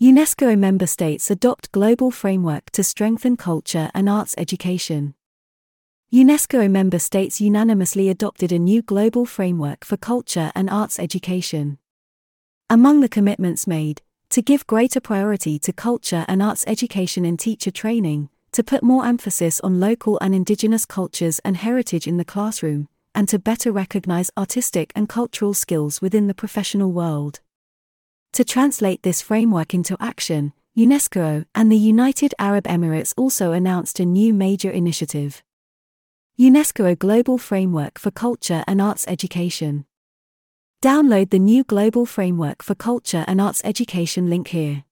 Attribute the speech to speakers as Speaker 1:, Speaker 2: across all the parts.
Speaker 1: UNESCO member states adopt global framework to strengthen culture and arts education. UNESCO member states unanimously adopted a new global framework for culture and arts education. Among the commitments made, to give greater priority to culture and arts education in teacher training, to put more emphasis on local and indigenous cultures and heritage in the classroom, and to better recognize artistic and cultural skills within the professional world. To translate this framework into action, UNESCO and the United Arab Emirates also announced a new major initiative. UNESCO Global Framework for Culture and Arts Education. Download the new Global Framework for Culture and Arts Education link here.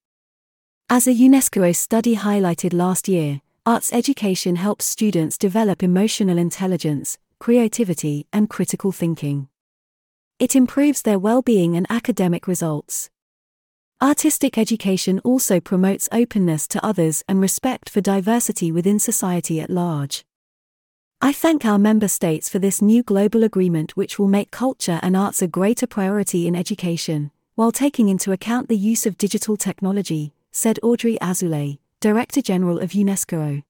Speaker 1: As a UNESCO study highlighted last year, arts education helps students develop emotional intelligence, creativity, and critical thinking. It improves their well being and academic results. Artistic education also promotes openness to others and respect for diversity within society at large. I thank our member states for this new global agreement, which will make culture and arts a greater priority in education, while taking into account the use of digital technology, said Audrey Azoulay, Director General of UNESCO.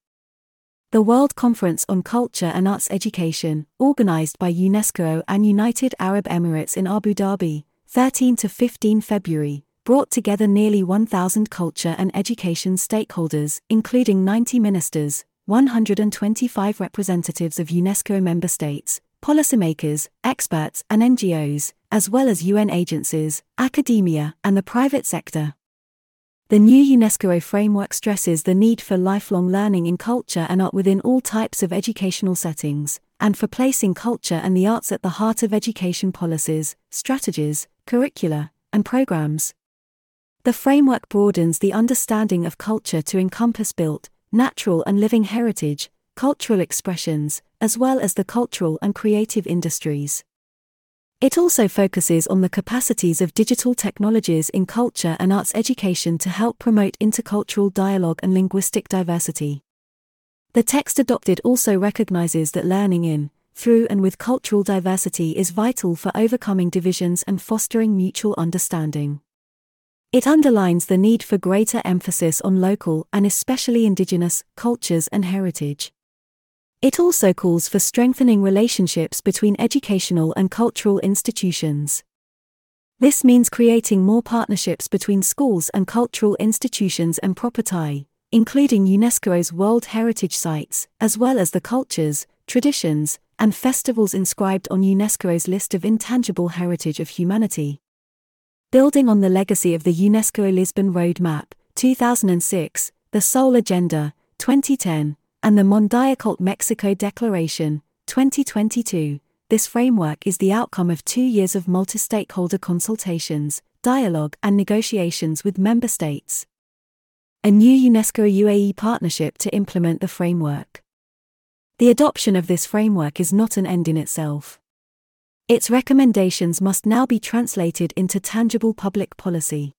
Speaker 1: The World Conference on Culture and Arts Education, organized by UNESCO and United Arab Emirates in Abu Dhabi, 13 to 15 February, brought together nearly 1,000 culture and education stakeholders, including 90 ministers, 125 representatives of UNESCO member states, policymakers, experts, and NGOs, as well as UN agencies, academia, and the private sector. The new UNESCO framework stresses the need for lifelong learning in culture and art within all types of educational settings, and for placing culture and the arts at the heart of education policies, strategies, curricula, and programs. The framework broadens the understanding of culture to encompass built, natural, and living heritage, cultural expressions, as well as the cultural and creative industries. It also focuses on the capacities of digital technologies in culture and arts education to help promote intercultural dialogue and linguistic diversity. The text adopted also recognizes that learning in, through, and with cultural diversity is vital for overcoming divisions and fostering mutual understanding. It underlines the need for greater emphasis on local and especially indigenous cultures and heritage. It also calls for strengthening relationships between educational and cultural institutions. This means creating more partnerships between schools and cultural institutions and property, including UNESCO's World Heritage Sites, as well as the cultures, traditions, and festivals inscribed on UNESCO's list of intangible heritage of humanity. Building on the legacy of the UNESCO Lisbon Roadmap, 2006, the Seoul Agenda, 2010, and the Mondiacult Mexico Declaration, 2022, this framework is the outcome of two years of multi stakeholder consultations, dialogue, and negotiations with member states. A new UNESCO UAE partnership to implement the framework. The adoption of this framework is not an end in itself. Its recommendations must now be translated into tangible public policy.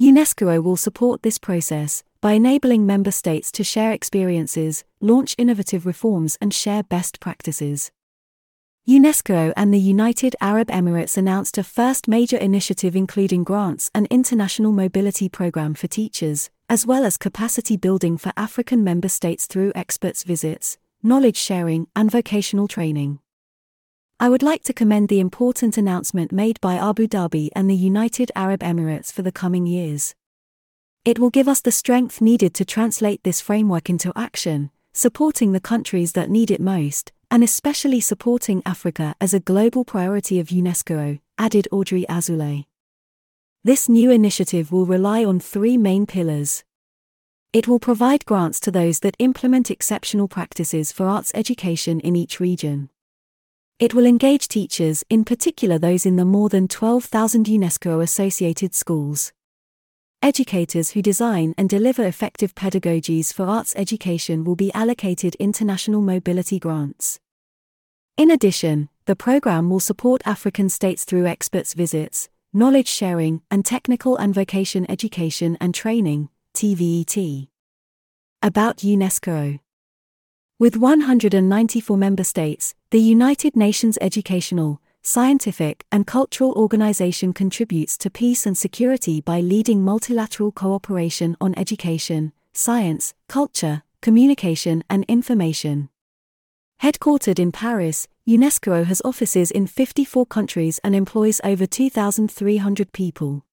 Speaker 1: UNESCO will support this process by enabling member states to share experiences, launch innovative reforms, and share best practices. UNESCO and the United Arab Emirates announced a first major initiative including grants and international mobility program for teachers, as well as capacity building for African member states through experts visits, knowledge sharing, and vocational training. I would like to commend the important announcement made by Abu Dhabi and the United Arab Emirates for the coming years. It will give us the strength needed to translate this framework into action, supporting the countries that need it most, and especially supporting Africa as a global priority of UNESCO, added Audrey Azoulay. This new initiative will rely on three main pillars. It will provide grants to those that implement exceptional practices for arts education in each region. It will engage teachers, in particular those in the more than 12,000 UNESCO associated schools. Educators who design and deliver effective pedagogies for arts education will be allocated international mobility grants. In addition, the program will support African states through experts visits, knowledge sharing, and technical and vocation education and training, TVET. About UNESCO with 194 member states, the United Nations Educational, scientific, and cultural organization contributes to peace and security by leading multilateral cooperation on education, science, culture, communication, and information. Headquartered in Paris, UNESCO has offices in 54 countries and employs over 2,300 people.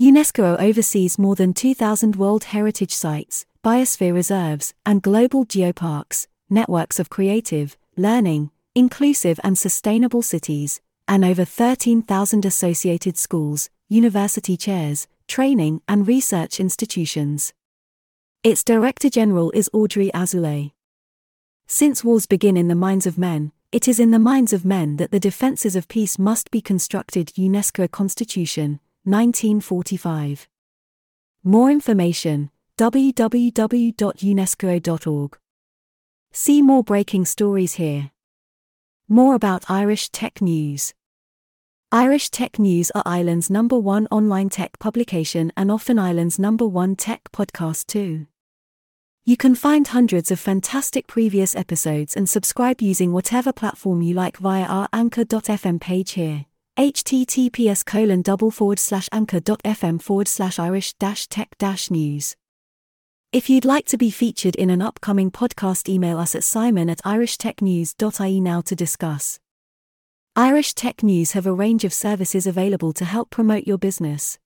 Speaker 1: UNESCO oversees more than 2,000 World Heritage Sites, biosphere reserves, and global geoparks, networks of creative, learning, inclusive, and sustainable cities, and over 13,000 associated schools, university chairs, training, and research institutions. Its Director General is Audrey Azoulay. Since wars begin in the minds of men, it is in the minds of men that the defenses of peace must be constructed. UNESCO Constitution, 1945. More information www.unesco.org. See more breaking stories here. More about Irish Tech News. Irish Tech News are Ireland's number one online tech publication and often Ireland's number one tech podcast too. You can find hundreds of fantastic previous episodes and subscribe using whatever platform you like via our anchor.fm page here https colon double forward slash anchor.fm forward slash irish dash tech dash news. If you'd like to be featured in an upcoming podcast, email us at simon at irishtechnews.ie now to discuss. Irish Tech News have a range of services available to help promote your business.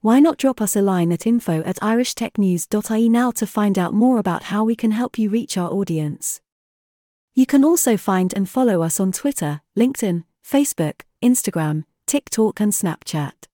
Speaker 1: Why not drop us a line at info at irishtechnews.ie now to find out more about how we can help you reach our audience? You can also find and follow us on Twitter, LinkedIn, Facebook, Instagram, TikTok, and Snapchat.